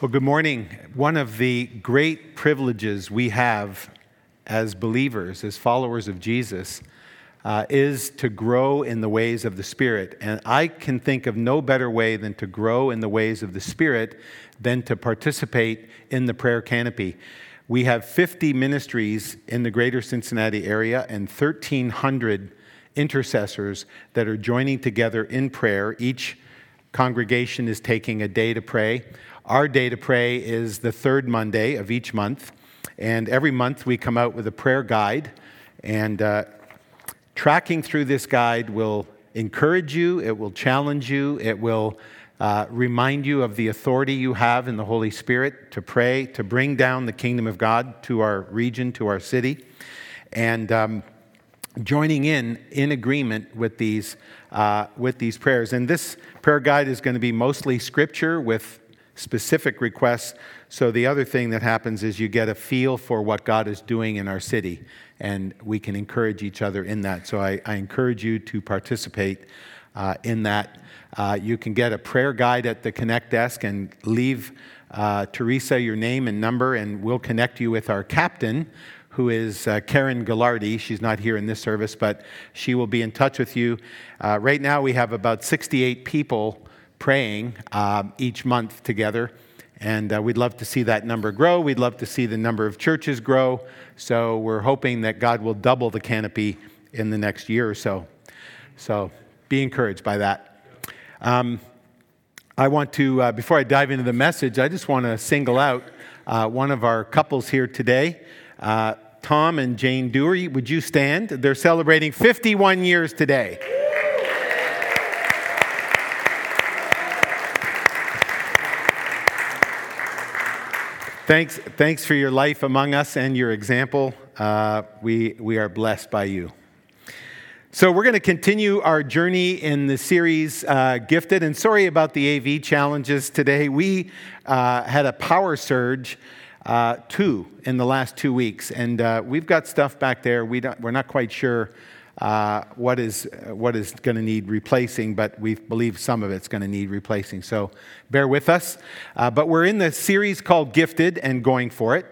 Well, good morning. One of the great privileges we have as believers, as followers of Jesus, uh, is to grow in the ways of the Spirit. And I can think of no better way than to grow in the ways of the Spirit than to participate in the prayer canopy. We have 50 ministries in the greater Cincinnati area and 1,300 intercessors that are joining together in prayer. Each congregation is taking a day to pray. Our day to pray is the third Monday of each month, and every month we come out with a prayer guide. And uh, tracking through this guide will encourage you, it will challenge you, it will uh, remind you of the authority you have in the Holy Spirit to pray, to bring down the kingdom of God to our region, to our city. And um, joining in in agreement with these uh, with these prayers and this prayer guide is going to be mostly scripture with specific requests. So the other thing that happens is you get a feel for what God is doing in our city, and we can encourage each other in that. So I, I encourage you to participate uh, in that. Uh, you can get a prayer guide at the Connect desk and leave uh, Teresa your name and number, and we'll connect you with our captain. Who is uh, Karen Gallardi. She's not here in this service, but she will be in touch with you. Uh, right now, we have about 68 people praying uh, each month together. And uh, we'd love to see that number grow. We'd love to see the number of churches grow. So we're hoping that God will double the canopy in the next year or so. So be encouraged by that. Um, I want to, uh, before I dive into the message, I just want to single out uh, one of our couples here today. Uh, Tom and Jane Dewey, would you stand? They're celebrating 51 years today. Thanks, thanks for your life among us and your example. Uh, we, we are blessed by you. So, we're going to continue our journey in the series uh, Gifted. And sorry about the AV challenges today. We uh, had a power surge, uh, two, in the last two weeks. And uh, we've got stuff back there. We we're not quite sure uh, what is, what is going to need replacing, but we believe some of it's going to need replacing. So bear with us. Uh, but we're in the series called Gifted and Going for It.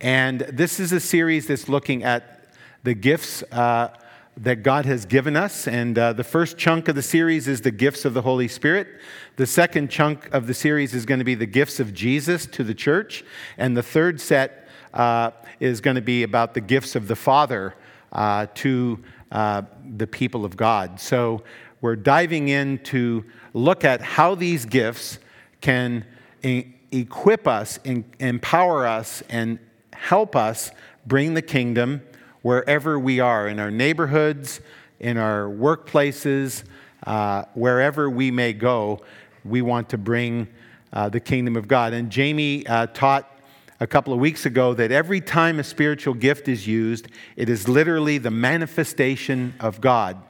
And this is a series that's looking at the gifts uh, that God has given us. And uh, the first chunk of the series is the gifts of the Holy Spirit. The second chunk of the series is going to be the gifts of Jesus to the church. And the third set uh, is going to be about the gifts of the Father uh, to uh, the people of God. So we're diving in to look at how these gifts can e- equip us, in, empower us, and help us bring the kingdom wherever we are in our neighborhoods, in our workplaces, uh, wherever we may go. We want to bring uh, the kingdom of God. And Jamie uh, taught a couple of weeks ago that every time a spiritual gift is used, it is literally the manifestation of God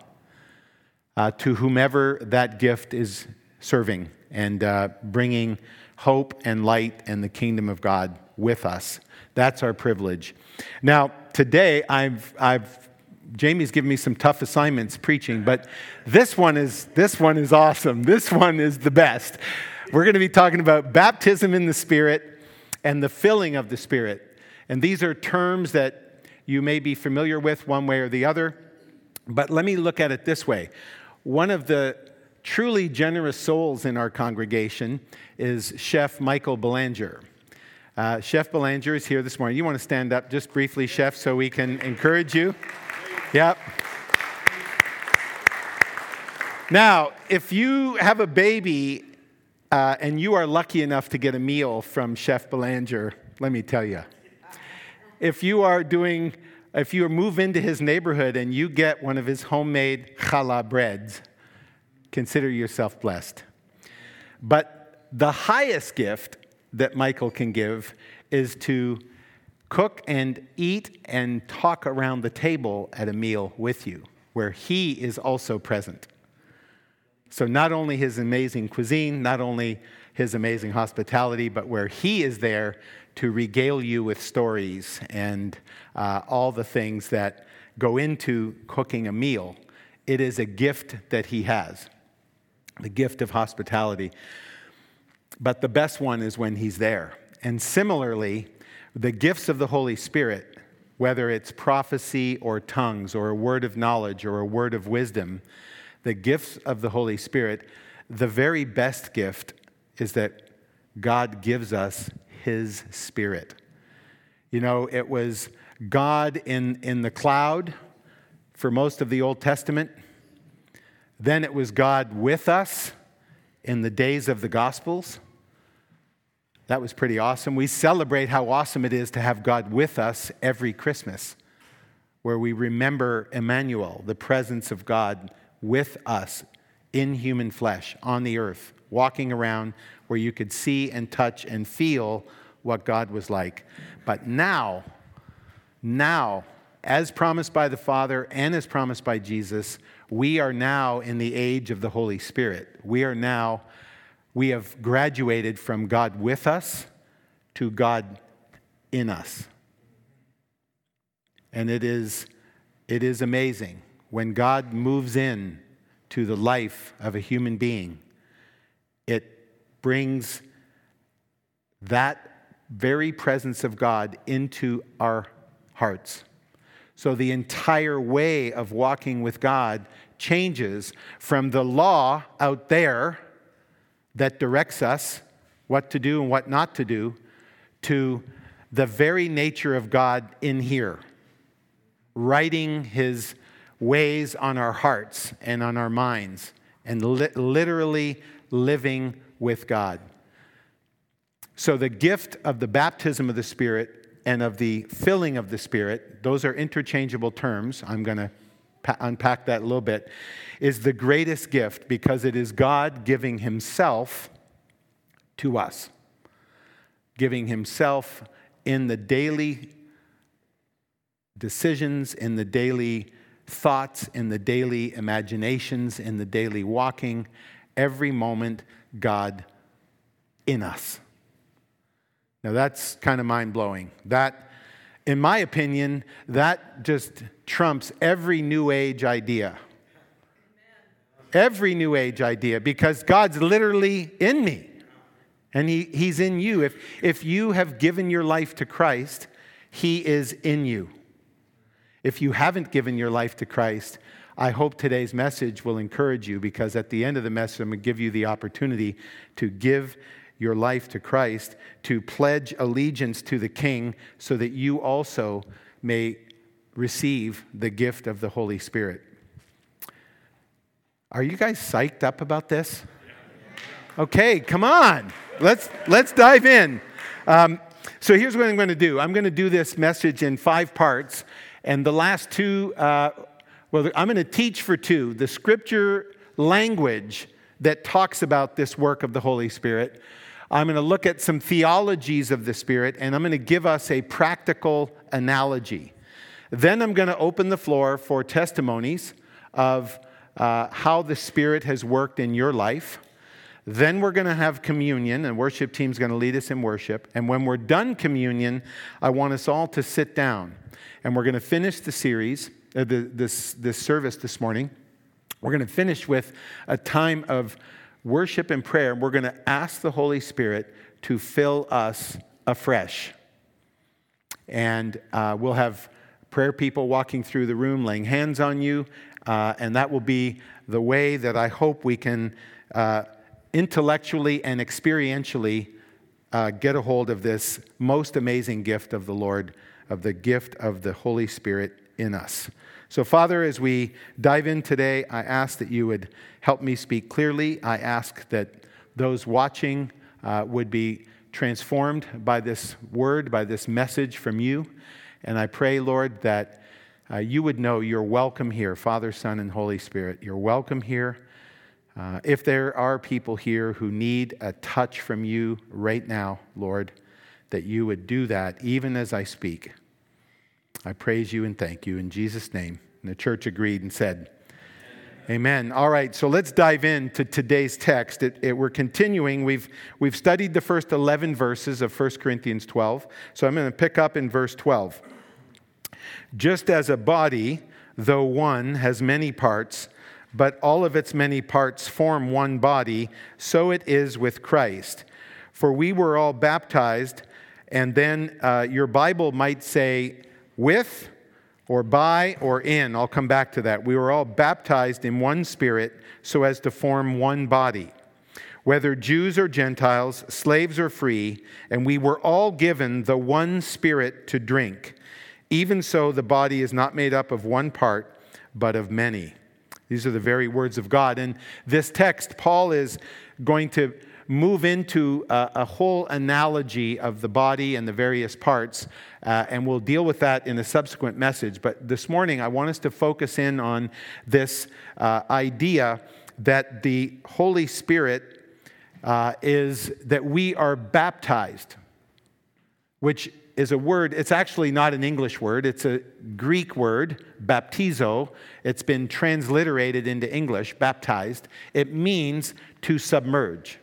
uh, to whomever that gift is serving and uh, bringing hope and light and the kingdom of God with us. That's our privilege. Now, today, I've, I've Jamie's given me some tough assignments preaching, but this one is this one is awesome. This one is the best. We're going to be talking about baptism in the Spirit and the filling of the Spirit. And these are terms that you may be familiar with one way or the other. But let me look at it this way. One of the truly generous souls in our congregation is Chef Michael Belanger. Uh, Chef Belanger is here this morning. You want to stand up just briefly, Chef, so we can encourage you? Yep. Now, if you have a baby uh, and you are lucky enough to get a meal from Chef Belanger, let me tell you. If you are doing, if you move into his neighborhood and you get one of his homemade challah breads, consider yourself blessed. But the highest gift that Michael can give is to cook and eat and talk around the table at a meal with you, where he is also present. So, not only his amazing cuisine, not only his amazing hospitality, but where he is there to regale you with stories and uh, all the things that go into cooking a meal. It is a gift that he has, the gift of hospitality. but the best one is when He's there. And similarly, the gifts of the Holy Spirit, whether it's prophecy or tongues or a word of knowledge or a word of wisdom, the gifts of the Holy Spirit, the very best gift is that God gives us His Spirit. You know, it was God in, in the cloud for most of the Old Testament. Then it was God with us in the days of the Gospels. That was pretty awesome. We celebrate how awesome it is to have God with us every Christmas, where we remember Emmanuel, the presence of God with us in human flesh on the earth, walking around where you could see and touch and feel what God was like. But now, now, as promised by the Father and as promised by Jesus, we are now in the age of the Holy Spirit. We are now, we have graduated from God with us to God in us. And it is, it is amazing when God moves in to the life of a human being, it brings that very presence of God into our hearts. So the entire way of walking with God changes from the law out there that directs us what to do and what not to do to the very nature of God in here, writing his ways on our hearts and on our minds, and li- literally living with God. So, the gift of the baptism of the Spirit and of the filling of the Spirit, those are interchangeable terms. I'm going to pa- unpack that a little bit. Is the greatest gift because it is God giving Himself to us, giving Himself in the daily decisions, in the daily thoughts, in the daily imaginations, in the daily walking, every moment, God in us. Now that's kind of mind blowing. That, in my opinion, that just trumps every New Age idea. Every New Age idea, because God's literally in me and he, He's in you. If, if you have given your life to Christ, He is in you. If you haven't given your life to Christ, I hope today's message will encourage you because at the end of the message, I'm going to give you the opportunity to give your life to Christ, to pledge allegiance to the King so that you also may receive the gift of the Holy Spirit. Are you guys psyched up about this? Okay, come on. Let's, let's dive in. Um, so here's what I'm going to do I'm going to do this message in five parts. And the last two, uh, well, I'm going to teach for two the scripture language that talks about this work of the Holy Spirit. I'm going to look at some theologies of the Spirit, and I'm going to give us a practical analogy. Then I'm going to open the floor for testimonies of uh, how the Spirit has worked in your life. Then we're going to have communion, and worship team's going to lead us in worship. And when we're done communion, I want us all to sit down, and we're going to finish the series, uh, the, this, this service this morning. We're going to finish with a time of worship and prayer, we're going to ask the Holy Spirit to fill us afresh. And uh, we'll have prayer people walking through the room, laying hands on you, uh, and that will be the way that I hope we can uh, intellectually and experientially uh, get a hold of this most amazing gift of the Lord, of the gift of the Holy Spirit in us. So, Father, as we dive in today, I ask that you would help me speak clearly. I ask that those watching uh, would be transformed by this word, by this message from you. And I pray, Lord, that uh, you would know you're welcome here, Father, Son, and Holy Spirit. You're welcome here. Uh, if there are people here who need a touch from you right now, Lord, that you would do that even as I speak. I praise you and thank you in Jesus' name. And the church agreed and said, Amen. All right, so let's dive into today's text. It, it, we're continuing. We've, we've studied the first 11 verses of 1 Corinthians 12. So I'm going to pick up in verse 12. Just as a body, though one, has many parts, but all of its many parts form one body, so it is with Christ. For we were all baptized, and then uh, your Bible might say with or by or in. I'll come back to that. We were all baptized in one spirit so as to form one body, whether Jews or Gentiles, slaves or free, and we were all given the one spirit to drink. Even so, the body is not made up of one part, but of many. These are the very words of God. In this text, Paul is going to move into a, a whole analogy of the body and the various parts, uh, and we'll deal with that in a subsequent message. But this morning, I want us to focus in on this uh, idea that the Holy Spirit uh, is that we are baptized, which is a word, it's actually not an English word, it's a Greek word, baptizo. It's been transliterated into English, baptized. It means to submerge.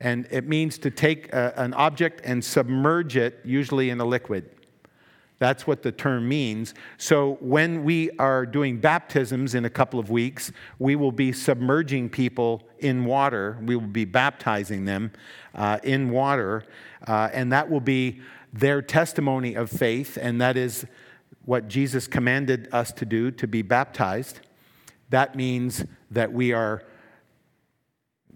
And it means to take a, an object and submerge it, usually in a liquid. That's what the term means. So, when we are doing baptisms in a couple of weeks, we will be submerging people in water. We will be baptizing them uh, in water, uh, and that will be their testimony of faith, and that is what Jesus commanded us to do to be baptized. That means that we are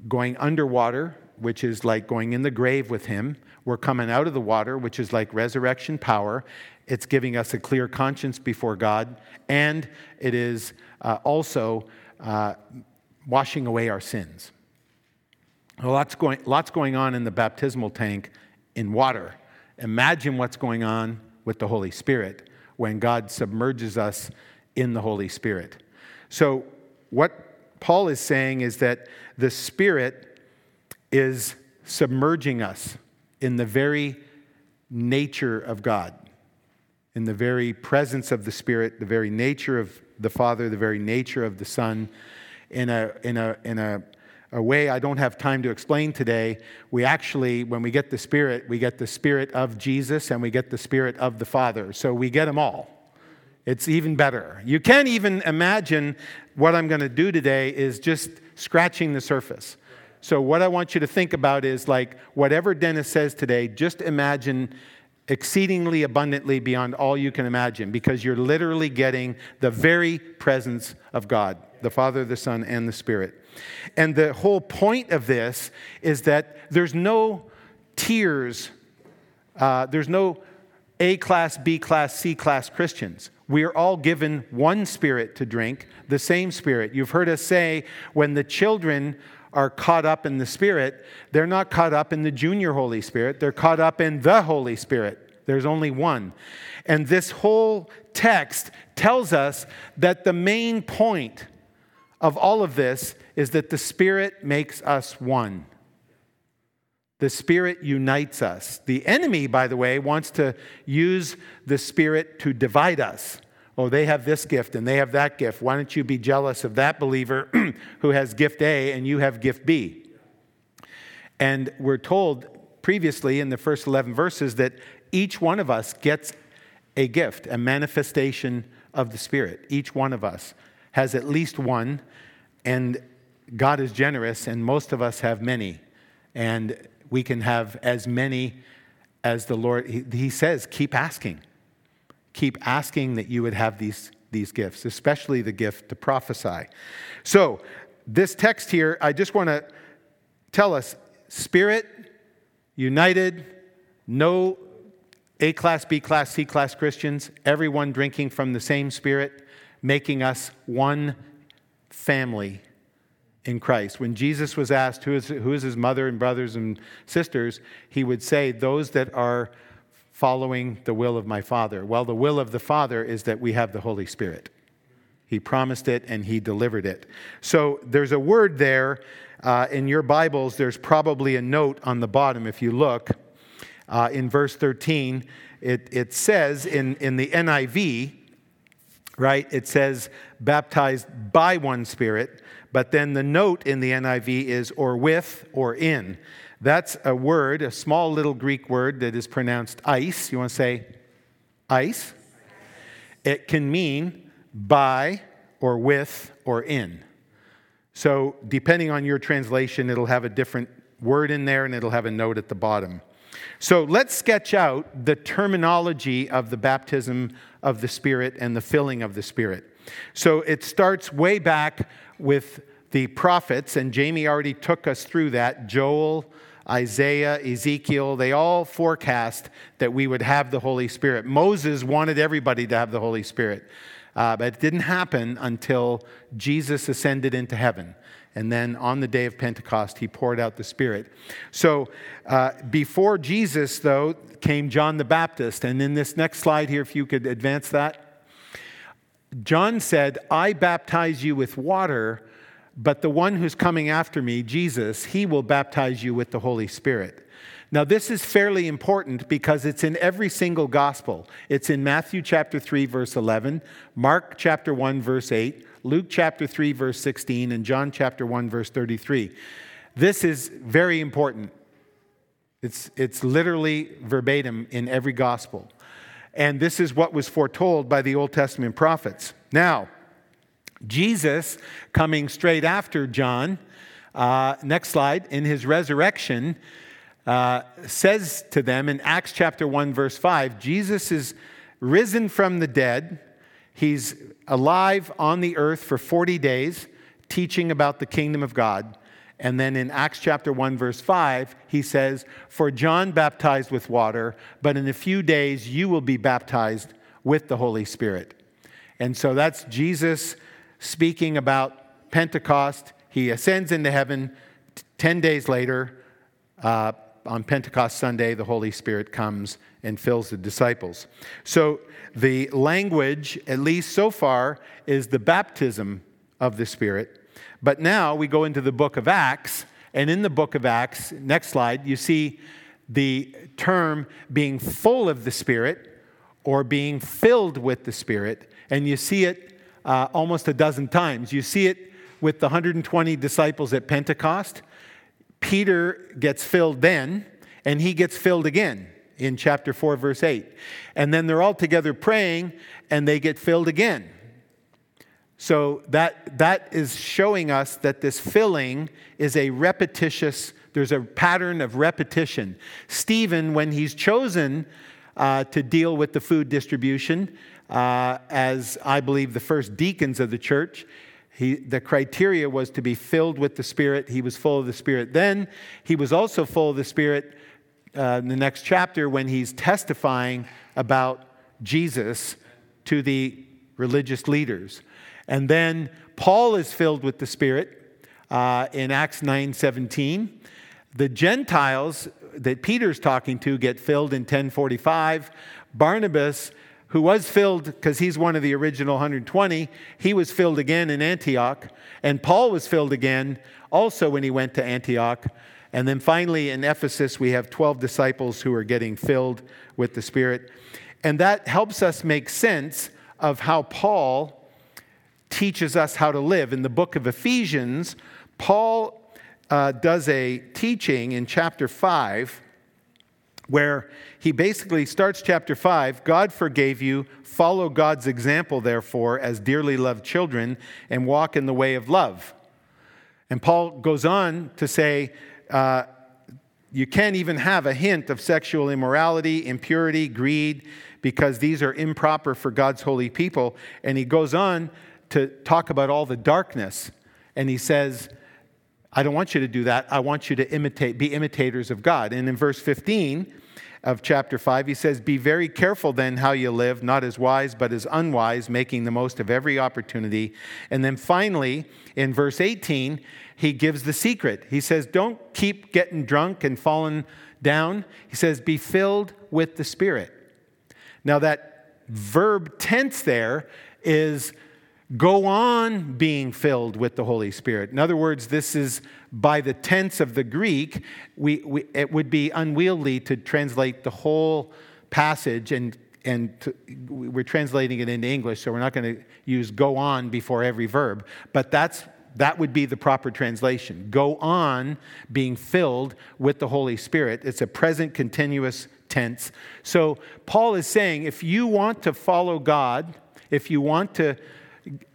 going underwater, which is like going in the grave with Him. We're coming out of the water, which is like resurrection power. It's giving us a clear conscience before God, and it is uh, also uh, washing away our sins. lots, going, lots going on in the baptismal tank in water. Imagine what's going on with the Holy Spirit when God submerges us in the Holy Spirit. So, what Paul is saying is that the Spirit is submerging us in the very nature of God in the very presence of the Spirit, the very nature of the Father, the very nature of the Son, in a, in a, in a, a way I don't have time to explain today. We actually, when we get the Spirit, we get the Spirit of Jesus and we get the Spirit of the Father. So we get them all. It's even better. You can't even imagine what I'm going to do today is just scratching the surface. So, what I want you to think about is like whatever Dennis says today, just imagine exceedingly abundantly beyond all you can imagine because you're literally getting the very presence of God, the Father, the Son, and the Spirit. And the whole point of this is that there's no tiers, uh, there's no A class, B class, C class Christians. We are all given one spirit to drink, the same spirit. You've heard us say when the children are caught up in the Spirit, they're not caught up in the junior Holy Spirit, they're caught up in the Holy Spirit. There's only one. And this whole text tells us that the main point of all of this is that the Spirit makes us one. The Spirit unites us. The enemy, by the way, wants to use the Spirit to divide us. Oh, they have this gift and they have that gift. Why don't you be jealous of that believer who has gift A and you have gift B? And we're told previously in the first 11 verses that each one of us gets a gift, a manifestation of the Spirit. Each one of us has at least one, and God is generous, and most of us have many. And we can have as many as the Lord, He, says, keep asking keep asking that you would have these, these gifts, especially the gift to prophesy. So, this text here, I just want to tell us spirit, united, no A class, B class, C class Christians, everyone drinking from the same spirit, making us one family in Christ. When Jesus was asked who is, who is his mother and brothers and sisters, he would say, Those that are following the will of my Father. Well, the will of the Father is that we have the Holy Spirit. He promised it and He delivered it. So there's a word there uh, in your Bibles. There's probably a note on the bottom if you look. Uh, in verse 13, it, it says in, in the NIV, right, it says baptized by one Spirit, but then the note in the NIV is or with or in. That's a word, a small little Greek word that is pronounced ice. You want to say ice? It can mean by or with or in. So, depending on your translation, it'll have a different word in there and it'll have a note at the bottom. So let's sketch out the terminology of the baptism of the Spirit and the filling of the Spirit. So it starts way back with the prophets, and Jamie already took us through that. Joel, Isaiah, Ezekiel, they all forecast that we would have the Holy Spirit. Moses wanted everybody to have the Holy Spirit, uh, but it didn't happen until Jesus ascended into heaven. And then on the day of Pentecost, he poured out the Spirit. So uh, before Jesus, though, came John the Baptist. And in this next slide here, if you could advance that, John said, I baptize you with water but the one who's coming after me, Jesus, he will baptize you with the Holy Spirit. Now, this is fairly important because it's in every single gospel. It's in Matthew chapter 3, verse 11, Mark chapter 1, verse 8, Luke chapter 3, verse 16, and John chapter 1, verse 33. This is very important. It's, it's literally verbatim in every gospel. And this is what was foretold by the Old Testament prophets. Now, Jesus, coming straight after John, uh, next slide, in his resurrection, uh, says to them in Acts chapter 1, verse 5, Jesus is risen from the dead. He's alive on the earth for 40 days, teaching about the kingdom of God. And then in Acts chapter 1, verse 5, he says, For John baptized with water, but in a few days you will be baptized with the Holy Spirit. And so that's Jesus speaking about Pentecost. He ascends into heaven. Ten days later, uh, on Pentecost Sunday, the Holy Spirit comes and fills the disciples. So the language, at least so far, is the baptism of the Spirit. But now we go into the book of Acts, and in the book of Acts, next slide, you see the term being full of the Spirit or being filled with the Spirit, and you see it uh, almost a dozen times. You see it with the 120 disciples at Pentecost. Peter gets filled then, and he gets filled again in chapter 4, verse 8. And then they're all together praying, and they get filled again. So that, that is showing us that this filling is a repetitious, there's a pattern of repetition. Stephen, when he's chosen uh, to deal with the food distribution, uh, as I believe the first deacons of the church. He, the criteria was to be filled with the Spirit. He was full of the Spirit then. He was also full of the Spirit uh, in the next chapter when he's testifying about Jesus to the religious leaders. And then Paul is filled with the Spirit uh, in Acts 9 17. The Gentiles that Peter's talking to get filled in 1045. Barnabas who was filled because he's one of the original 120, he was filled again in Antioch. And Paul was filled again also when he went to Antioch. And then finally in Ephesus, we have 12 disciples who are getting filled with the Spirit. And that helps us make sense of how Paul teaches us how to live. In the book of Ephesians, Paul uh, does a teaching in chapter 5 where he basically starts chapter 5 God forgave you, follow God's example, therefore, as dearly loved children, and walk in the way of love. And Paul goes on to say, uh, you can't even have a hint of sexual immorality, impurity, greed, because these are improper for God's holy people. And he goes on to talk about all the darkness. And he says, I don't want you to do that. I want you to imitate, be imitators of God. And in verse 15, of chapter 5. He says, Be very careful then how you live, not as wise, but as unwise, making the most of every opportunity. And then finally, in verse 18, he gives the secret. He says, Don't keep getting drunk and falling down. He says, Be filled with the Spirit. Now, that verb tense there is go on being filled with the Holy Spirit. In other words, this is by the tense of the Greek, we, we, it would be unwieldy to translate the whole passage and and to, we're translating it into English, so we're not going to use go on before every verb, but that's that would be the proper translation. Go on being filled with the Holy Spirit. It's a present continuous tense. So Paul is saying if you want to follow God, if you want to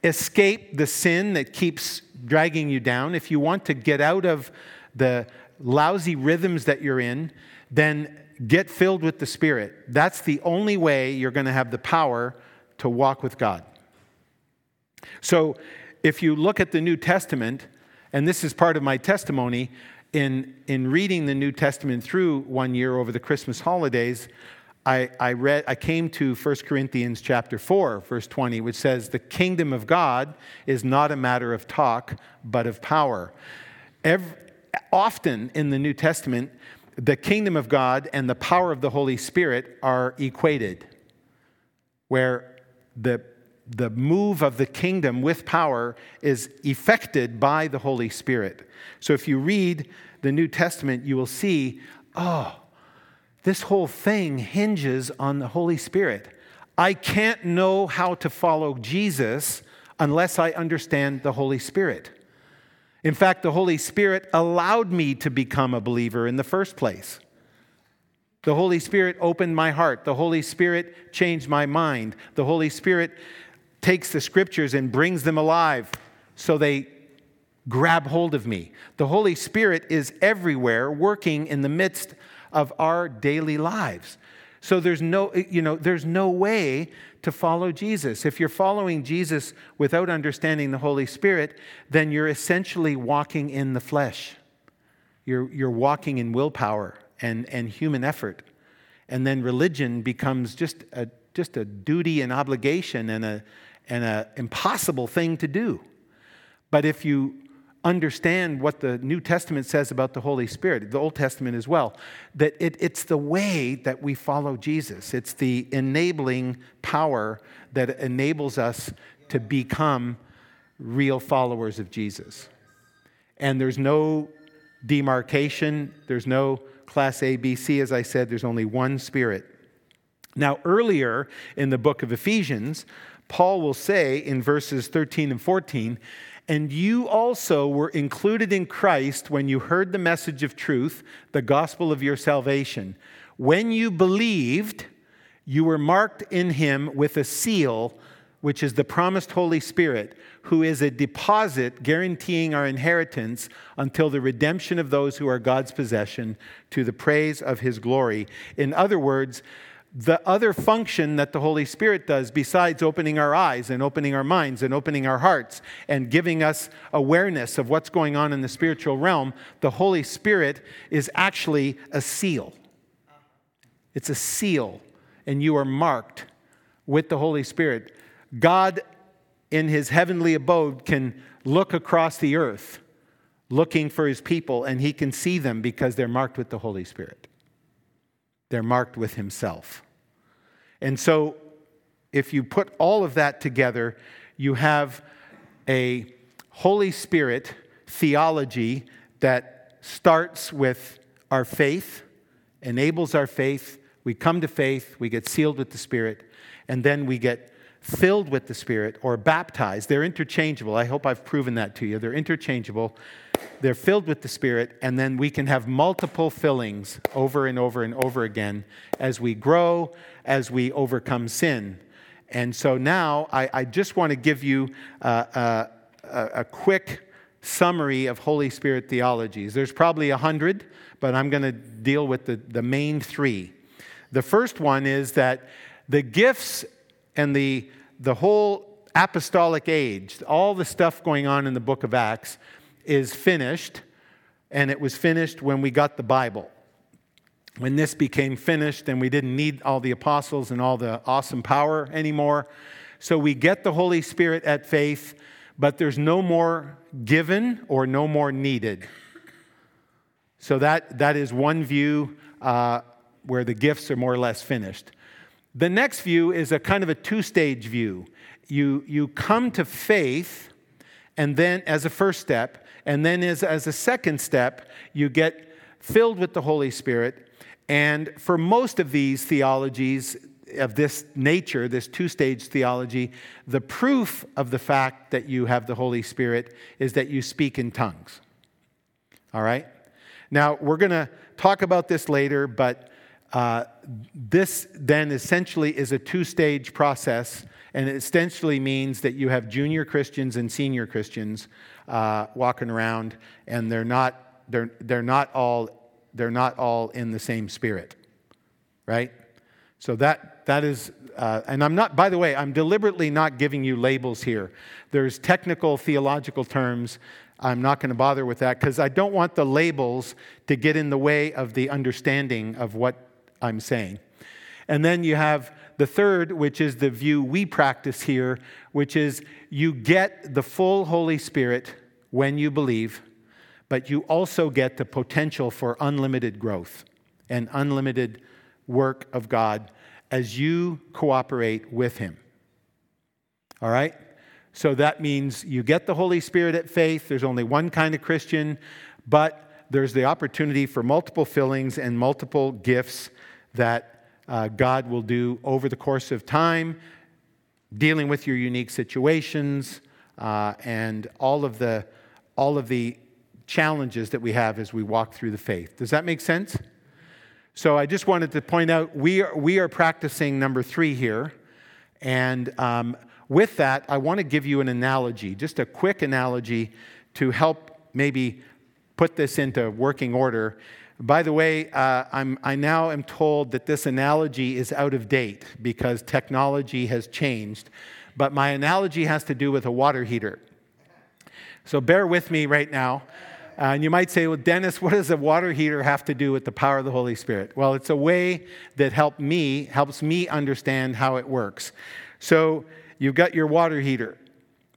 escape the sin that keeps dragging you down, if you want to get out of the lousy rhythms that you're in, then get filled with the Spirit. That's the only way you're going to have the power to walk with God. So, if you look at the New Testament, and this is part of my testimony, in, in reading the New Testament through one year over the Christmas holidays, I, I, read, I came to 1 Corinthians chapter 4, verse 20, which says, The kingdom of God is not a matter of talk, but of power. Every, often in the New Testament, the kingdom of God and the power of the Holy Spirit are equated, where the, the move of the kingdom with power is effected by the Holy Spirit. So if you read the New Testament, you will see, oh, this whole thing hinges on the Holy Spirit. I can't know how to follow Jesus unless I understand the Holy Spirit. In fact, the Holy Spirit allowed me to become a believer in the first place. The Holy Spirit opened my heart. The Holy Spirit changed my mind. The Holy Spirit takes the scriptures and brings them alive so they grab hold of me. The Holy Spirit is everywhere working in the midst of our daily lives. So there's no, you know, there's no way to follow Jesus. If you're following Jesus without understanding the Holy Spirit, then you're essentially walking in the flesh. You're, you're walking in willpower and, and human effort. And then religion becomes just a, just a duty and obligation and an and a impossible thing to do. But if you understand what the New Testament says about the Holy Spirit, the Old Testament as well, that it, it's the way that we follow Jesus. It's the enabling power that enables us to become real followers of Jesus. And there's no demarcation, there's no class A, B, C, as I said, there's only one Spirit. Now, earlier in the book of Ephesians, Paul will say in verses 13 and 14, and you also were included in Christ when you heard the message of truth, the gospel of your salvation. When you believed, you were marked in him with a seal, which is the promised Holy Spirit, who is a deposit guaranteeing our inheritance until the redemption of those who are God's possession to the praise of his glory. In other words, the other function that the Holy Spirit does, besides opening our eyes and opening our minds and opening our hearts and giving us awareness of what's going on in the spiritual realm, the Holy Spirit is actually a seal. It's a seal, and you are marked with the Holy Spirit. God, in his heavenly abode, can look across the earth looking for his people, and he can see them because they're marked with the Holy Spirit. They're marked with himself. And so, if you put all of that together, you have a Holy Spirit theology that starts with our faith, enables our faith. We come to faith, we get sealed with the Spirit, and then we get filled with the Spirit or baptized. They're interchangeable. I hope I've proven that to you. They're interchangeable. They're filled with the Spirit, and then we can have multiple fillings over and over and over again as we grow, as we overcome sin. And so now I, I just want to give you a, a, a quick summary of Holy Spirit theologies. There's probably a hundred, but I'm going to deal with the, the main three. The first one is that the gifts and the, the whole apostolic age, all the stuff going on in the book of Acts, is finished, and it was finished when we got the Bible. When this became finished, and we didn't need all the apostles and all the awesome power anymore. So we get the Holy Spirit at faith, but there's no more given or no more needed. So that, that is one view uh, where the gifts are more or less finished. The next view is a kind of a two stage view. You, you come to faith, and then as a first step, and then as, as a second step, you get filled with the Holy Spirit. And for most of these theologies of this nature, this two stage theology, the proof of the fact that you have the Holy Spirit is that you speak in tongues. All right? Now, we're going to talk about this later, but uh, this then essentially is a two stage process, and it essentially means that you have junior Christians and senior Christians uh, walking around, and they're not they're, they're not all they're not all in the same spirit, right? So that that is, uh, and I'm not. By the way, I'm deliberately not giving you labels here. There's technical theological terms. I'm not going to bother with that because I don't want the labels to get in the way of the understanding of what I'm saying. And then you have the third, which is the view we practice here, which is you get the full Holy Spirit when you believe, but you also get the potential for unlimited growth and unlimited work of God as you cooperate with Him. All right? So that means you get the Holy Spirit at faith. There's only one kind of Christian, but there's the opportunity for multiple fillings and multiple gifts that uh, God will do over the course of time, dealing with your unique situations uh, and all of the all of the challenges that we have as we walk through the faith. Does that make sense? So I just wanted to point out we are, we are practicing number three here. And um, with that, I want to give you an analogy, just a quick analogy to help maybe put this into working order. By the way, uh, i now am told that this analogy is out of date because technology has changed. But my analogy has to do with a water heater. So bear with me right now. Uh, and you might say, well, Dennis, what does a water heater have to do with the power of the Holy Spirit? Well, it's a way that help me, helps me understand how it works. So you've got your water heater.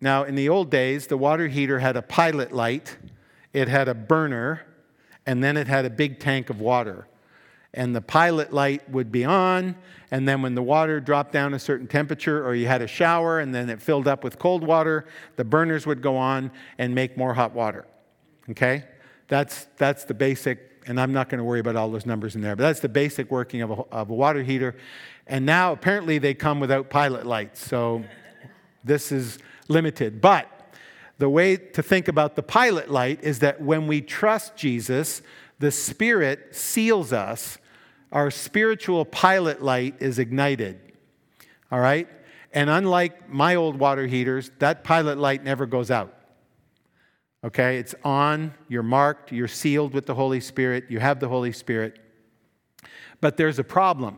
Now, in the old days, the water heater had a pilot light, it had a burner, and then it had a big tank of water and the pilot light would be on. And then when the water dropped down a certain temperature, or you had a shower and then it filled up with cold water, the burners would go on and make more hot water. Okay? That's, that's the basic, and I'm not going to worry about all those numbers in there, but that's the basic working of a, of a water heater. And now apparently they come without pilot lights, so this is limited. But the way to think about the pilot light is that when we trust Jesus, the Spirit seals us, our spiritual pilot light is ignited. All right? And unlike my old water heaters, that pilot light never goes out. Okay? It's on, you're marked, you're sealed with the Holy Spirit, you have the Holy Spirit. But there's a problem,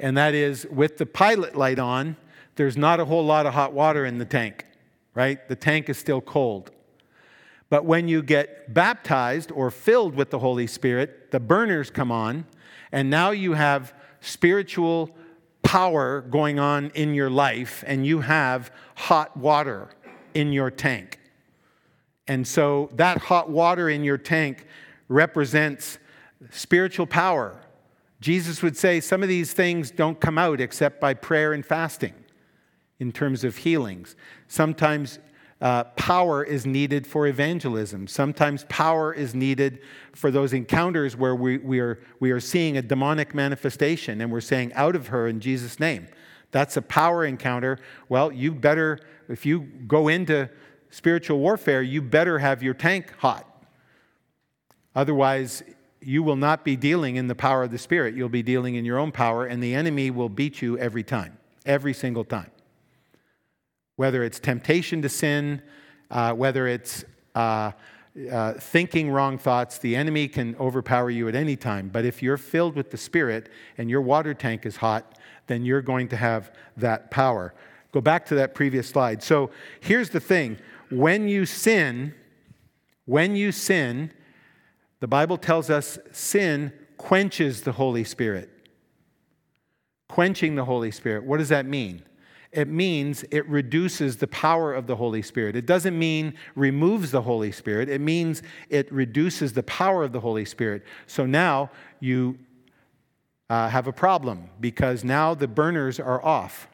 and that is with the pilot light on, there's not a whole lot of hot water in the tank, right? The tank is still cold. But when you get baptized or filled with the Holy Spirit, the burners come on, and now you have spiritual power going on in your life, and you have hot water in your tank. And so that hot water in your tank represents spiritual power. Jesus would say some of these things don't come out except by prayer and fasting in terms of healings. Sometimes uh, power is needed for evangelism. Sometimes power is needed for those encounters where we, we, are, we are seeing a demonic manifestation and we're saying, out of her in Jesus' name. That's a power encounter. Well, you better, if you go into spiritual warfare, you better have your tank hot. Otherwise, you will not be dealing in the power of the Spirit. You'll be dealing in your own power, and the enemy will beat you every time, every single time whether it's temptation to sin, uh, whether it's uh, uh, thinking wrong thoughts, the enemy can overpower you at any time. But if you're filled with the Spirit and your water tank is hot, then you're going to have that power. Go back to that previous slide. So here's the thing when you sin, when you sin, the Bible tells us sin quenches the Holy Spirit. Quenching the Holy Spirit. What does that mean? It means it reduces the power of the Holy Spirit. It doesn't mean removes the Holy Spirit, it means it reduces the power of the Holy Spirit. So now you uh, have a problem because now the burners are off.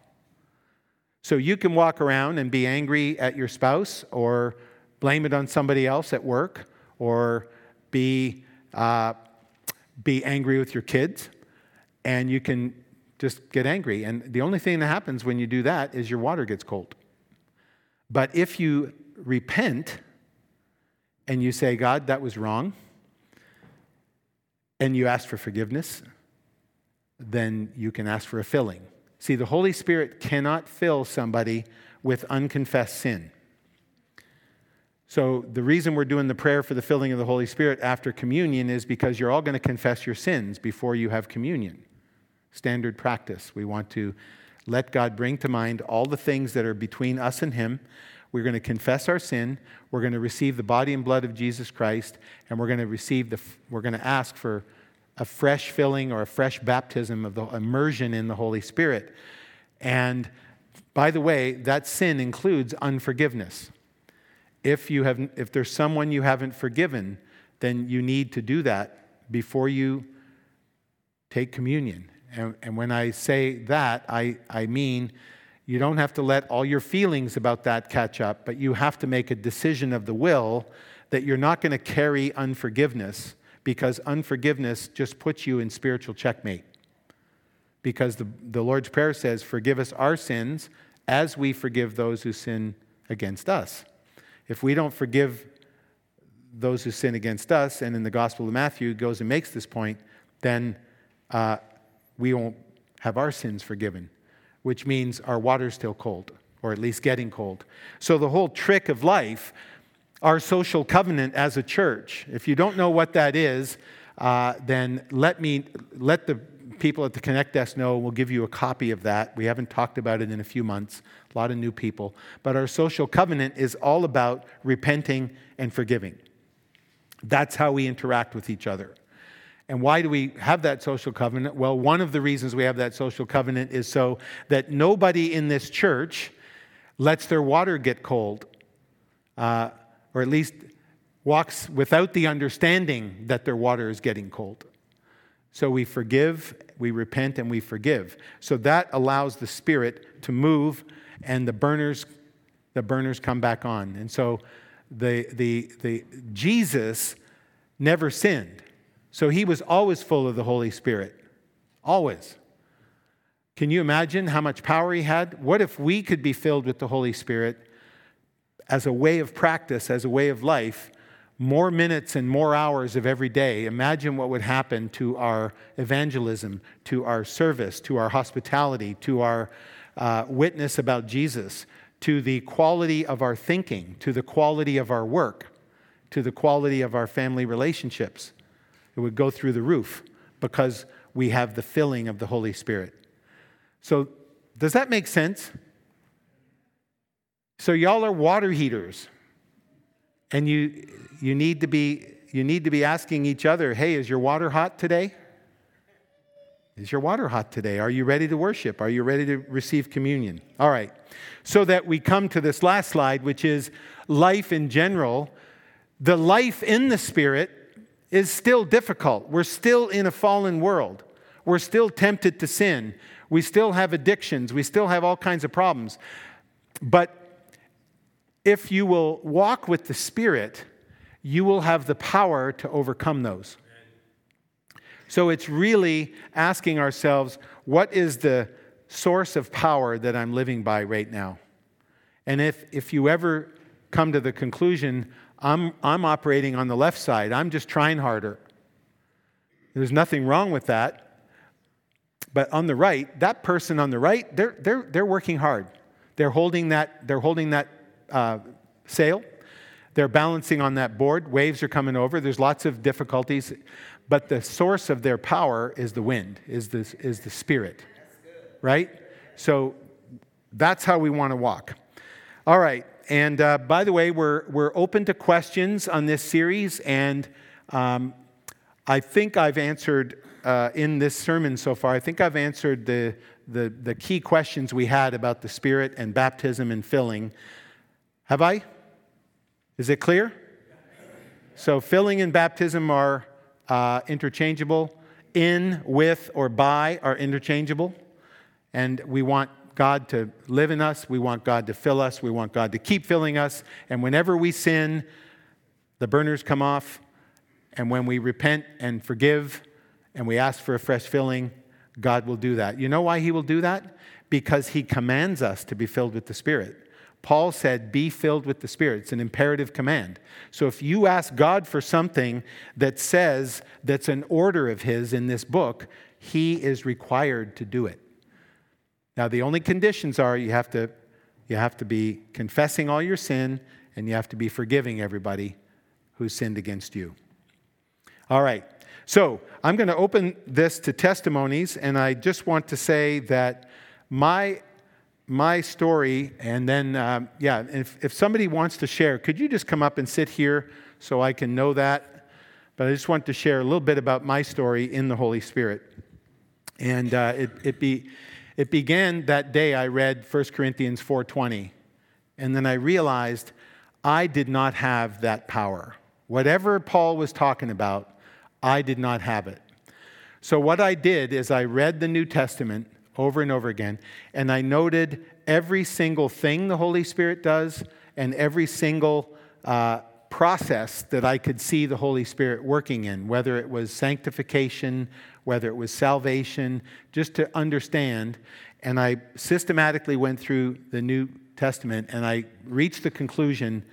So you can walk around and be angry at your spouse or blame it on somebody else at work or be, uh, be angry with your kids. And you can just get angry. And the only thing that happens when you do that is your water gets cold. But if you repent and you say, God, that was wrong, and you ask for forgiveness, then you can ask for a filling. See, the Holy Spirit cannot fill somebody with unconfessed sin. So, the reason we're doing the prayer for the filling of the Holy Spirit after communion is because you're all going to confess your sins before you have communion. Standard practice. We want to let God bring to mind all the things that are between us and Him. We're going to confess our sin. We're going to receive the body and blood of Jesus Christ, and we're going to receive the, we're going to ask for a fresh filling or a fresh baptism of the immersion in the Holy Spirit. And by the way, that sin includes unforgiveness. If, you have, if there's someone you haven't forgiven, then you need to do that before you take communion. And, and when I say that, I, I mean you don't have to let all your feelings about that catch up, but you have to make a decision of the will that you're not going to carry unforgiveness because unforgiveness just puts you in spiritual checkmate. Because the, the Lord's Prayer says, Forgive us our sins as we forgive those who sin against us. If we don't forgive those who sin against us, and in the Gospel of Matthew goes and makes this point, then uh, we won't have our sins forgiven, which means our water's still cold, or at least getting cold. So the whole trick of life, our social covenant as a church, if you don't know what that is, uh, then let me let the people at the Connect desk know. We'll give you a copy of that. We haven't talked about it in a few months. A lot of new people, but our social covenant is all about repenting and forgiving. That's how we interact with each other. And why do we have that social covenant? Well, one of the reasons we have that social covenant is so that nobody in this church lets their water get cold, uh, or at least walks without the understanding that their water is getting cold. So we forgive, we repent, and we forgive. So that allows the Spirit to move, and the burners, the burners come back on. And so the, the, the Jesus never sinned. So he was always full of the Holy Spirit. Always. Can you imagine how much power he had? What if we could be filled with the Holy Spirit as a way of practice, as a way of life, more minutes and more hours of every day? Imagine what would happen to our evangelism, to our service, to our hospitality, to our uh, witness about Jesus, to the quality of our thinking, to the quality of our work, to the quality of our family relationships. It would go through the roof because we have the filling of the Holy Spirit. So, does that make sense? So, y'all are water heaters. And you, you, need to be, you need to be asking each other hey, is your water hot today? Is your water hot today? Are you ready to worship? Are you ready to receive communion? All right. So that we come to this last slide, which is life in general. The life in the Spirit is still difficult. We're still in a fallen world. We're still tempted to sin. We still have addictions. We still have all kinds of problems. But if you will walk with the Spirit, you will have the power to overcome those. So it's really asking ourselves what is the source of power that I'm living by right now? And if, if you ever come to the conclusion, I'm, I'm operating on the left side. I'm just trying harder. There's nothing wrong with that. But on the right, that person on the right, they're, they're, they're working hard. They're holding that, they're holding that uh, sail. They're balancing on that board. Waves are coming over. There's lots of difficulties. But the source of their power is the wind, is the, is the spirit. Right? So that's how we want to walk. All right. And uh, by the way, we're, we're open to questions on this series, and um, I think I've answered uh, in this sermon so far, I think I've answered the, the, the key questions we had about the Spirit and baptism and filling. Have I? Is it clear? So, filling and baptism are uh, interchangeable. In, with, or by are interchangeable. And we want God to live in us. We want God to fill us. We want God to keep filling us. And whenever we sin, the burners come off. And when we repent and forgive and we ask for a fresh filling, God will do that. You know why He will do that? Because He commands us to be filled with the Spirit. Paul said, Be filled with the Spirit. It's an imperative command. So if you ask God for something that says that's an order of His in this book, He is required to do it. Now, the only conditions are you have to, you have to be confessing all your sin and you have to be forgiving everybody who sinned against you. All right. So I'm going to open this to testimonies, and I just want to say that my my story, and then um, yeah, if, if somebody wants to share, could you just come up and sit here so I can know that? But I just want to share a little bit about my story in the Holy Spirit, and uh, it it be it began that day I read 1 Corinthians 4:20, and then I realized I did not have that power. Whatever Paul was talking about, I did not have it. So, what I did is I read the New Testament over and over again, and I noted every single thing the Holy Spirit does and every single uh, process that I could see the Holy Spirit working in, whether it was sanctification, whether it was salvation, just to understand. And I systematically went through the New Testament and I reached the conclusion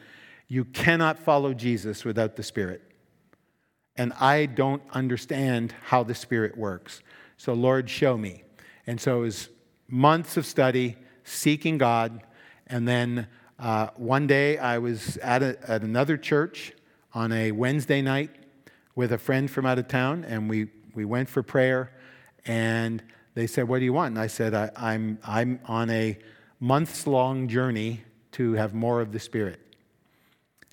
you cannot follow Jesus without the Spirit. And I don't understand how the Spirit works. So, Lord, show me. And so it was months of study, seeking God. And then uh, one day I was at, a, at another church on a Wednesday night with a friend from out of town, and we, we went for prayer. And they said, What do you want? And I said, I, I'm, I'm on a months long journey to have more of the Spirit.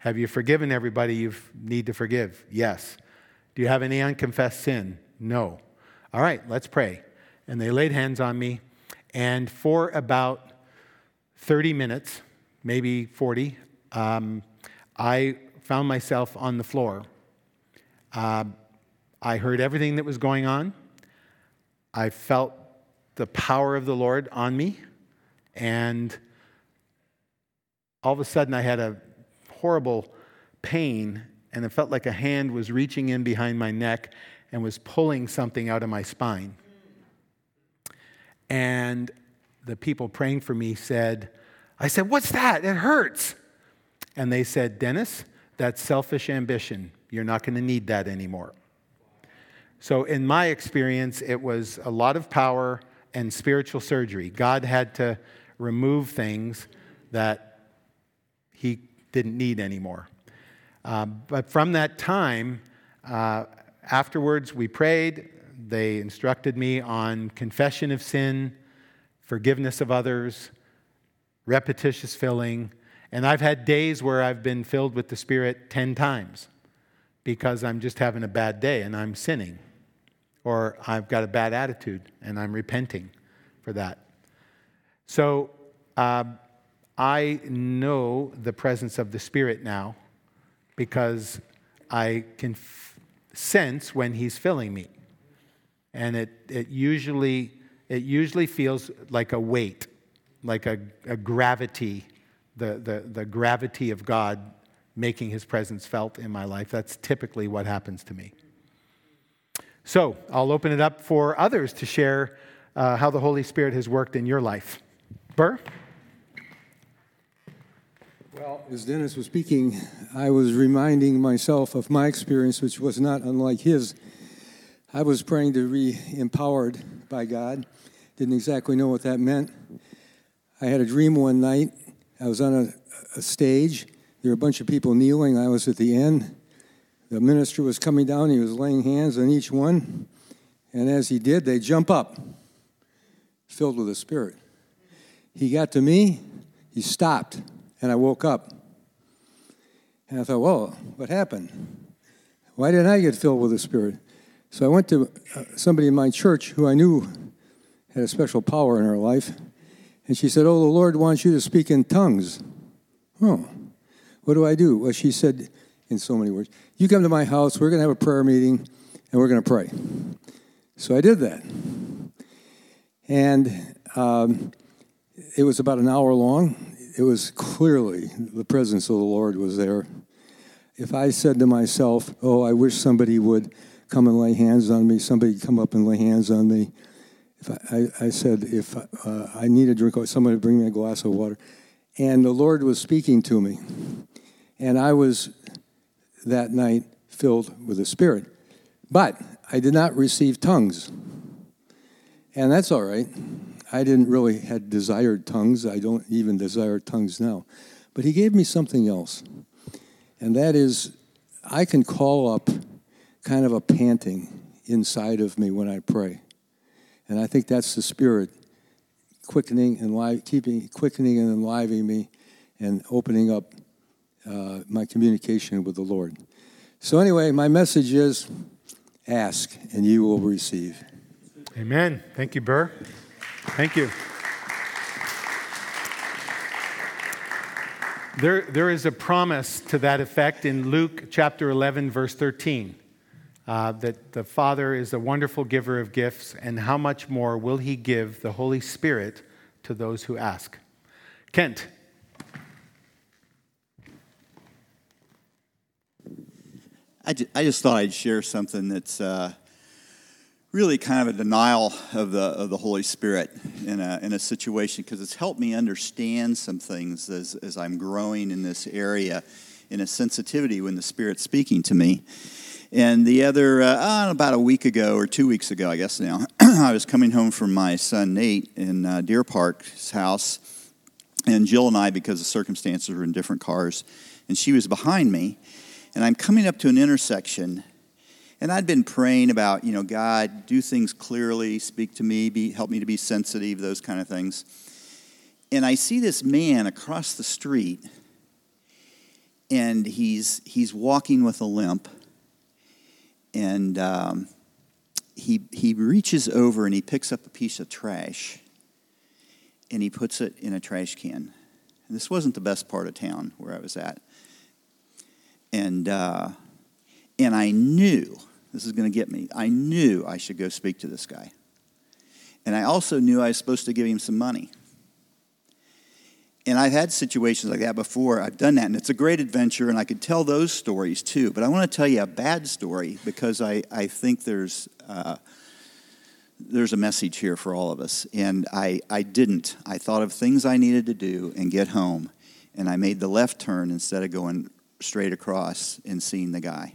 Have you forgiven everybody you need to forgive? Yes. Do you have any unconfessed sin? No. All right, let's pray. And they laid hands on me, and for about 30 minutes, maybe 40, um, I found myself on the floor. Uh, I heard everything that was going on. I felt the power of the Lord on me, and all of a sudden I had a horrible pain, and it felt like a hand was reaching in behind my neck and was pulling something out of my spine. And the people praying for me said, I said, What's that? It hurts. And they said, Dennis, that's selfish ambition. You're not going to need that anymore. So, in my experience, it was a lot of power and spiritual surgery. God had to remove things that He didn't need anymore. Uh, but from that time, uh, afterwards, we prayed. They instructed me on confession of sin, forgiveness of others, repetitious filling. And I've had days where I've been filled with the Spirit 10 times because I'm just having a bad day and I'm sinning. Or I've got a bad attitude and I'm repenting for that. So, uh, I know the presence of the Spirit now because I can f- sense when He's filling me. And it, it, usually, it usually feels like a weight, like a, a gravity, the, the, the gravity of God making His presence felt in my life. That's typically what happens to me. So I'll open it up for others to share uh, how the Holy Spirit has worked in your life. Burr? Well, as Dennis was speaking, I was reminding myself of my experience, which was not unlike his. I was praying to be empowered by God. Didn't exactly know what that meant. I had a dream one night. I was on a, a stage. There were a bunch of people kneeling. I was at the end. The minister was coming down. He was laying hands on each one. And as he did, they jump up, filled with the Spirit. He got to me. He stopped and I woke up. And I thought, whoa, what happened? Why didn't I get filled with the Spirit? So I went to uh, somebody in my church who I knew had a special power in her life. And she said, Oh, the Lord wants you to speak in tongues. Oh, what do I do? Well, she said, in so many words, You come to my house, we're going to have a prayer meeting, and we're going to pray. So I did that. And um, it was about an hour long it was clearly the presence of the Lord was there. If I said to myself, Oh, I wish somebody would come and lay hands on me, somebody come up and lay hands on me. I, I, said, If uh, I need a drink, or somebody bring me a glass of water. And the Lord was speaking to me. And I was that night filled with the Spirit. But I did not receive tongues. And that's all right. I didn't really had desired tongues. I don't even desire tongues now. But He gave me something else, and that is I can call up kind of a panting inside of me when I pray. And I think that's the Spirit quickening and keeping quickening and enlivening me and opening up uh, my communication with the Lord. So, anyway, my message is ask and you will receive. Amen. Thank you, Burr. Thank you. There, there is a promise to that effect in Luke chapter 11, verse 13, uh, that the Father is a wonderful giver of gifts, and how much more will He give the Holy Spirit to those who ask? Kent. I, just thought I'd share something that's uh, really kind of a denial of the, of the Holy Spirit in a, in a situation because it's helped me understand some things as, as I'm growing in this area in a sensitivity when the Spirit's speaking to me. And the other, uh, about a week ago or two weeks ago, I guess now, I was coming home from my son Nate in uh, Deer Park's house. And Jill and I, because of circumstances, were in different cars. And she was behind me and I'm coming up to an intersection, and I'd been praying about, you know, God, do things clearly, speak to me, be, help me to be sensitive, those kind of things. And I see this man across the street, and he's, he's walking with a limp, and um, he, he reaches over and he picks up a piece of trash, and he puts it in a trash can. And this wasn't the best part of town where I was at and uh, and I knew this is going to get me. I knew I should go speak to this guy, and I also knew I was supposed to give him some money. And I've had situations like that before. I've done that, and it's a great adventure, and I could tell those stories too. But I want to tell you a bad story because I, I think there's, uh, there's a message here for all of us. And I, I didn't. I thought of things I needed to do and get home, and I made the left turn instead of going straight across and seeing the guy.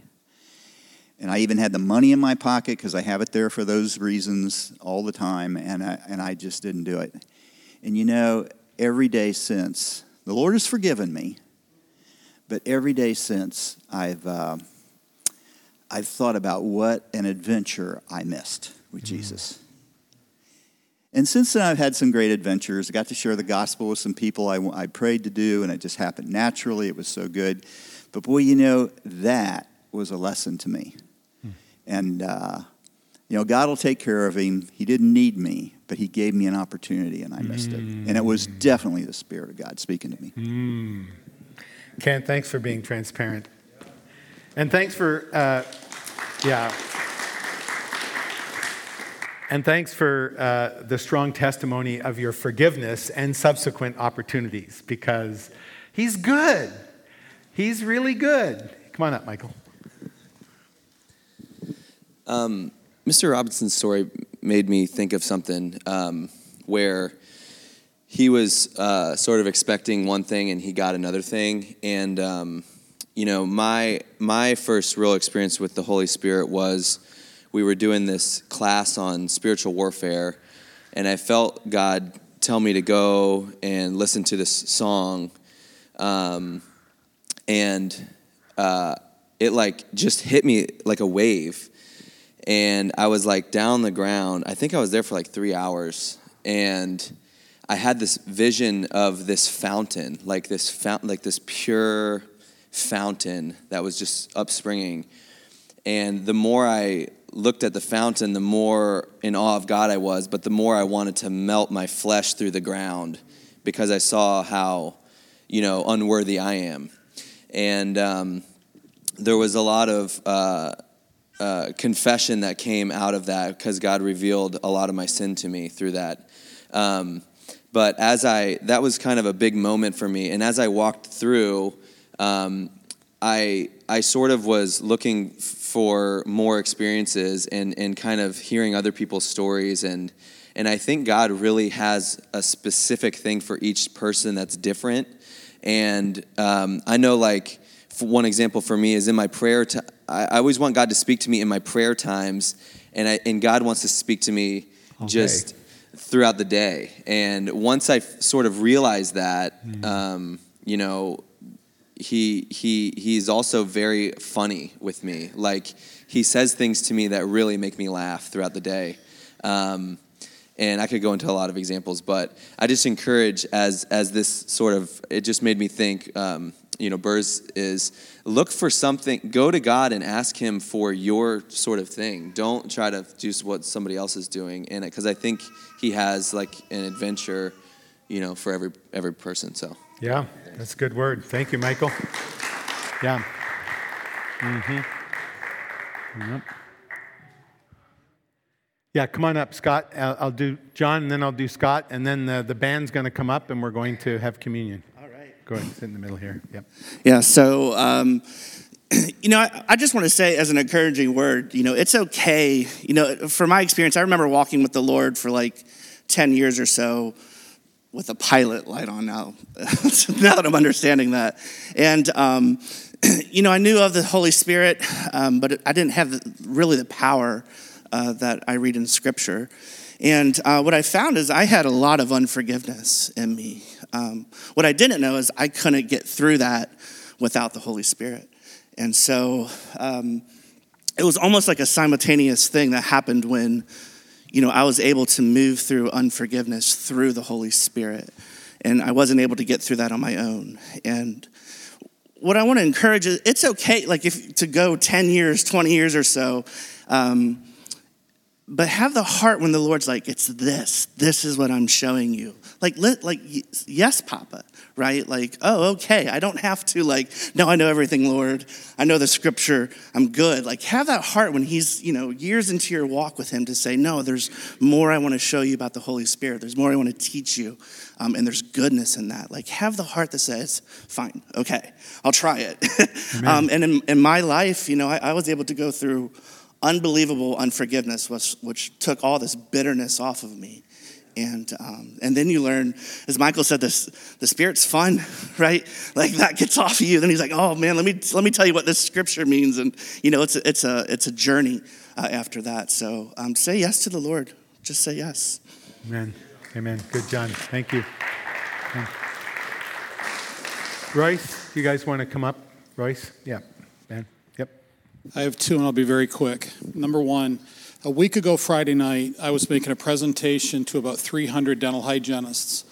And I even had the money in my pocket because I have it there for those reasons all the time, and I, and I just didn't do it. And you know, every day since, the Lord has forgiven me, but every day since, I've, uh, I've thought about what an adventure I missed with mm-hmm. Jesus. And since then, I've had some great adventures. I got to share the gospel with some people I, I prayed to do, and it just happened naturally. It was so good. But boy, you know, that was a lesson to me. Hmm. And, uh, you know, God will take care of him. He didn't need me, but he gave me an opportunity and I missed mm. it. And it was hmm. definitely the Spirit of God speaking to me. Mm. Ken, thanks for being transparent. And thanks for, uh, yeah. And thanks for uh, the strong testimony of your forgiveness and subsequent opportunities because he's good. He's really good. Come on up, Michael. Um, Mr. Robinson's story made me think of something um, where he was uh, sort of expecting one thing and he got another thing. And um, you know, my my first real experience with the Holy Spirit was we were doing this class on spiritual warfare, and I felt God tell me to go and listen to this song. Um, and uh, it like just hit me like a wave and i was like down the ground. I think i was there for like three hours. And i had this vision of this fountain like this fountain like this pure fountain that was just upspringing. And the more i looked at the fountain the more in awe of god i was but the more i wanted to melt my flesh through the ground because i saw how you know unworthy i am. And um, there was a lot of uh, uh, confession that came out of that because God revealed a lot of my sin to me through that. Um, but as I, that was kind of a big moment for me. And as I walked through, um, I, I sort of was looking for more experiences and, and kind of hearing other people's stories. And, and I think God really has a specific thing for each person that's different. And um, I know, like, one example for me is in my prayer. T- I, always want God to speak to me in my prayer times, and, I, and God wants to speak to me okay. just throughout the day. And once I f- sort of realized that, mm. um, you know, he he he's also very funny with me. Like he says things to me that really make me laugh throughout the day. Um, and I could go into a lot of examples, but I just encourage as as this sort of it just made me think. Um, you know, Burrs is look for something. Go to God and ask Him for your sort of thing. Don't try to do what somebody else is doing in it, because I think He has like an adventure, you know, for every every person. So yeah, that's a good word. Thank you, Michael. Yeah. Mm-hmm. Yep. Yeah, come on up, Scott. I'll, do John, and then I'll do Scott, and then the, the band's going to come up, and we're going to have communion. Go ahead, sit in the middle here. Yep. Yeah, so, um, you know, I, I just want to say as an encouraging word, you know, it's okay. You know, from my experience, I remember walking with the Lord for like 10 years or so with a pilot light on now, now that I'm understanding that. And, um, you know, I knew of the Holy Spirit, um, but I didn't have really the power uh, that I read in Scripture. And uh, what I found is I had a lot of unforgiveness in me. Um, what I didn't know is I couldn't get through that without the Holy Spirit. And so um, it was almost like a simultaneous thing that happened when, you know, I was able to move through unforgiveness through the Holy Spirit. And I wasn't able to get through that on my own. And what I want to encourage is it's okay, like if to go 10 years, 20 years or so. Um, but have the heart when the Lord's like, it's this. This is what I'm showing you. Like, let, like, yes, Papa, right? Like, oh, okay. I don't have to like, no, I know everything, Lord. I know the Scripture. I'm good. Like, have that heart when He's, you know, years into your walk with Him to say, no, there's more I want to show you about the Holy Spirit. There's more I want to teach you, um, and there's goodness in that. Like, have the heart that says, fine, okay, I'll try it. um, and in, in my life, you know, I, I was able to go through unbelievable unforgiveness, which, which took all this bitterness off of me. And, um, and then you learn, as Michael said, this, the Spirit's fun, right? Like that gets off of you. Then he's like, oh man, let me, let me tell you what this scripture means. And, you know, it's a, it's a, it's a journey uh, after that. So um, say yes to the Lord. Just say yes. Amen. Amen. Good, John. Thank you. Royce, you guys want to come up? Royce? Yeah. I have two, and I'll be very quick. Number one, a week ago Friday night, I was making a presentation to about 300 dental hygienists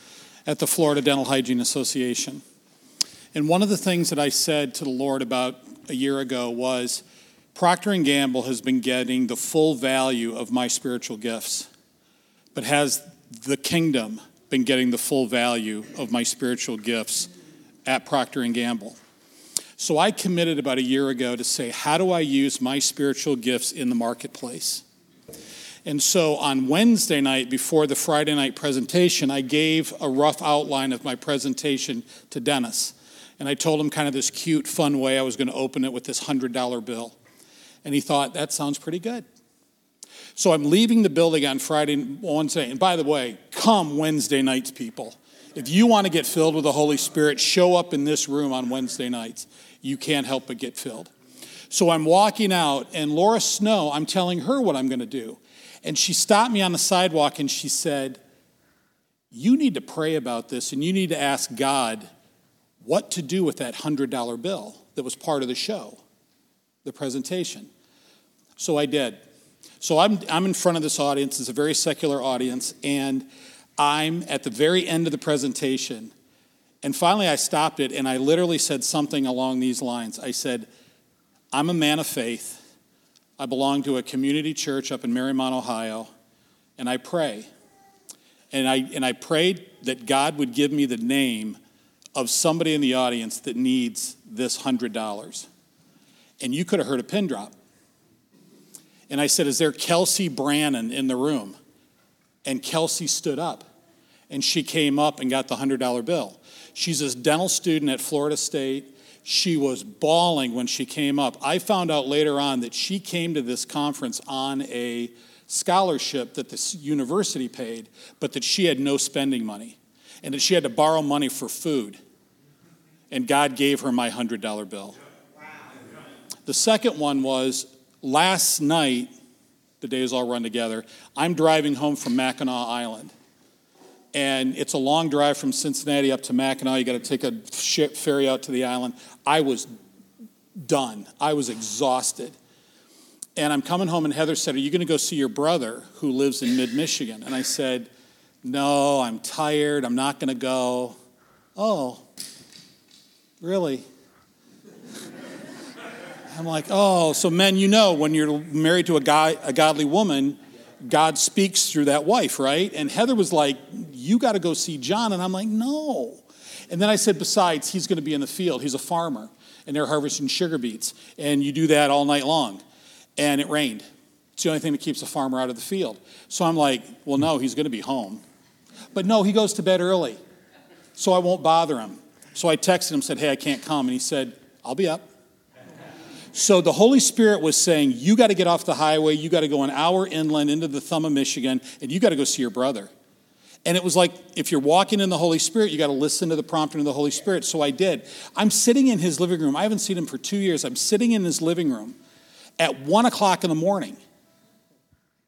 at the Florida Dental Hygiene Association. And one of the things that I said to the Lord about a year ago was Procter & Gamble has been getting the full value of my spiritual gifts, but has the kingdom been getting the full value of my spiritual gifts at Procter & Gamble? So I committed about a year ago to say, how do I use my spiritual gifts in the marketplace? And so on Wednesday night, before the Friday night presentation, I gave a rough outline of my presentation to Dennis. And I told him kind of this cute, fun way I was going to open it with this $100 bill. And he thought, that sounds pretty good. So I'm leaving the building on Friday, Wednesday. And by the way, come Wednesday nights, people. If you want to get filled with the Holy Spirit, show up in this room on Wednesday nights. You can't help but get filled. So I'm walking out, and Laura Snow, I'm telling her what I'm going to do. And she stopped me on the sidewalk and she said, You need to pray about this and you need to ask God what to do with that $100 bill that was part of the show, the presentation. So I did. So I'm, I'm in front of this audience, it's a very secular audience, and I'm at the very end of the presentation. And finally, I stopped it and I literally said something along these lines. I said, I'm a man of faith. I belong to a community church up in Mariemont, Ohio, and I pray. And I, and I prayed that God would give me the name of somebody in the audience that needs this $100. And you could have heard a pin drop. And I said, Is there Kelsey Brannon in the room? And Kelsey stood up and she came up and got the $100 bill. She's a dental student at Florida State. She was bawling when she came up. I found out later on that she came to this conference on a scholarship that the university paid, but that she had no spending money and that she had to borrow money for food. And God gave her my $100 bill. The second one was last night, the days all run together, I'm driving home from Mackinac Island and it's a long drive from Cincinnati up to Mackinac. You got to take a ship ferry out to the island. I was done. I was exhausted. And I'm coming home, and Heather said, Are you going to go see your brother who lives in mid Michigan? And I said, No, I'm tired. I'm not going to go. Oh, really? I'm like, Oh, so men, you know, when you're married to a guy, a godly woman, God speaks through that wife, right? And Heather was like, You got to go see John. And I'm like, No. And then I said, Besides, he's going to be in the field. He's a farmer, and they're harvesting sugar beets. And you do that all night long. And it rained. It's the only thing that keeps a farmer out of the field. So I'm like, Well, no, he's going to be home. But no, he goes to bed early. So I won't bother him. So I texted him, said, Hey, I can't come. And he said, I'll be up. So the Holy Spirit was saying, You got to get off the highway. You got to go an hour inland into the thumb of Michigan, and you got to go see your brother. And it was like, if you're walking in the Holy Spirit, you got to listen to the prompting of the Holy Spirit. So I did. I'm sitting in his living room. I haven't seen him for two years. I'm sitting in his living room at one o'clock in the morning.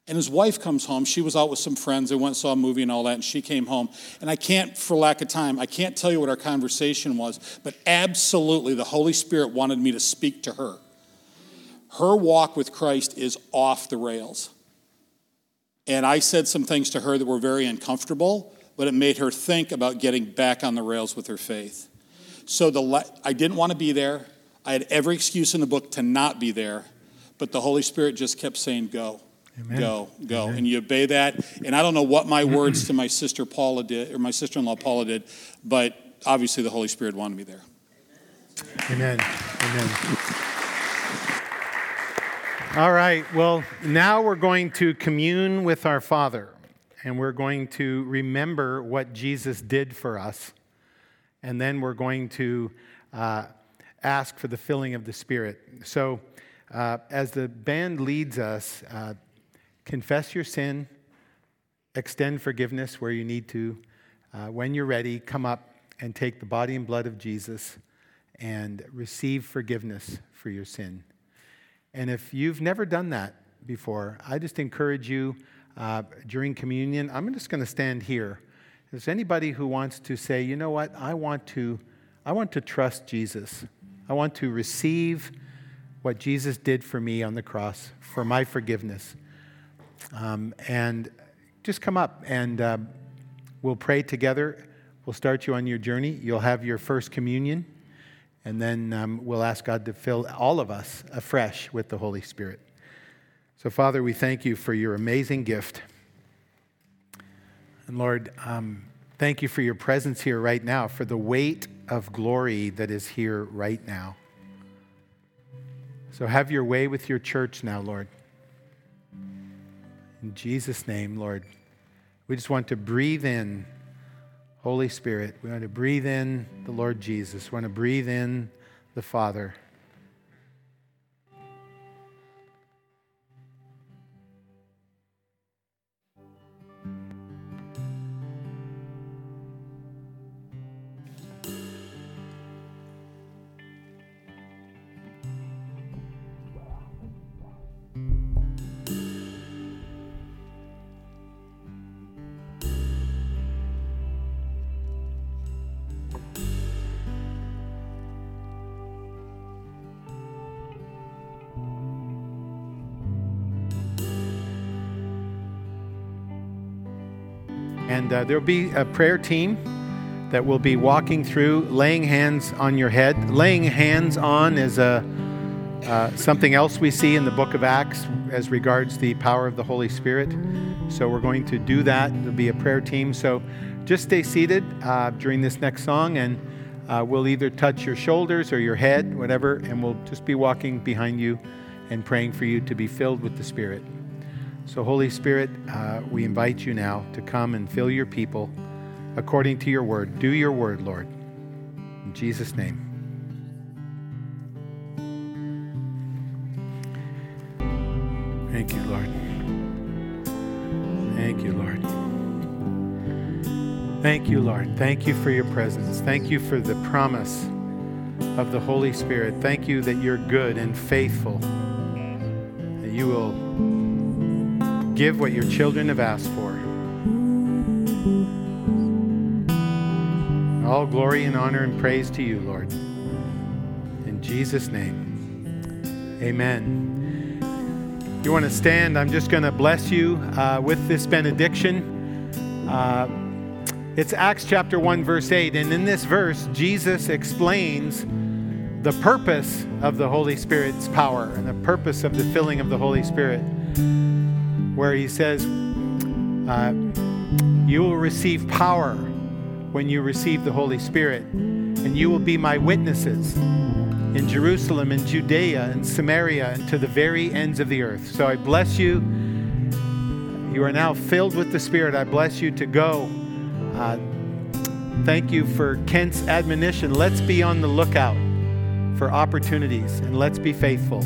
And his wife comes home. She was out with some friends. They went saw a movie and all that, and she came home. And I can't, for lack of time, I can't tell you what our conversation was, but absolutely the Holy Spirit wanted me to speak to her her walk with Christ is off the rails. And I said some things to her that were very uncomfortable, but it made her think about getting back on the rails with her faith. So the I didn't want to be there. I had every excuse in the book to not be there, but the Holy Spirit just kept saying, Go, Amen. go, go. Amen. And you obey that. And I don't know what my words to my sister Paula did, or my sister in law Paula did, but obviously the Holy Spirit wanted me there. Amen. Amen. All right, well, now we're going to commune with our Father, and we're going to remember what Jesus did for us, and then we're going to uh, ask for the filling of the Spirit. So, uh, as the band leads us, uh, confess your sin, extend forgiveness where you need to. Uh, when you're ready, come up and take the body and blood of Jesus and receive forgiveness for your sin. And if you've never done that before, I just encourage you uh, during communion. I'm just going to stand here. Is anybody who wants to say, you know what, I want to, I want to trust Jesus. I want to receive what Jesus did for me on the cross for my forgiveness. Um, and just come up and uh, we'll pray together. We'll start you on your journey. You'll have your first communion. And then um, we'll ask God to fill all of us afresh with the Holy Spirit. So, Father, we thank you for your amazing gift. And Lord, um, thank you for your presence here right now, for the weight of glory that is here right now. So, have your way with your church now, Lord. In Jesus' name, Lord, we just want to breathe in Holy Spirit. We want to breathe in the Lord Jesus. We want to breathe in the Father. Uh, there'll be a prayer team that will be walking through, laying hands on your head. Laying hands on is a, uh, something else we see in the book of Acts as regards the power of the Holy Spirit. So we're going to do that. There'll be a prayer team. So just stay seated uh, during this next song, and uh, we'll either touch your shoulders or your head, whatever, and we'll just be walking behind you and praying for you to be filled with the Spirit. So, Holy Spirit, uh, we invite you now to come and fill your people according to your word. Do your word, Lord. In Jesus' name. Thank you, Lord. Thank you, Lord. Thank you, Lord. Thank you for your presence. Thank you for the promise of the Holy Spirit. Thank you that you're good and faithful, that you will give what your children have asked for. All glory and honor and praise to you, Lord. In Jesus' name, amen. You want to stand? I'm just going to bless you uh, with this benediction. Uh, it's Acts chapter 1, verse 8. And in this verse, Jesus explains the purpose of the Holy Spirit's power and the purpose of the filling of the Holy Spirit, where he says, uh, You will receive power when you receive the Holy Spirit, and you will be my witnesses in Jerusalem and Judea and Samaria and to the very ends of the earth. So I bless you. You are now filled with the Spirit. I bless you to go. Uh, thank you for Kent's admonition. Let's be on the lookout for opportunities and let's be faithful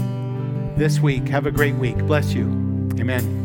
this week. Have a great week. Bless you. Amen.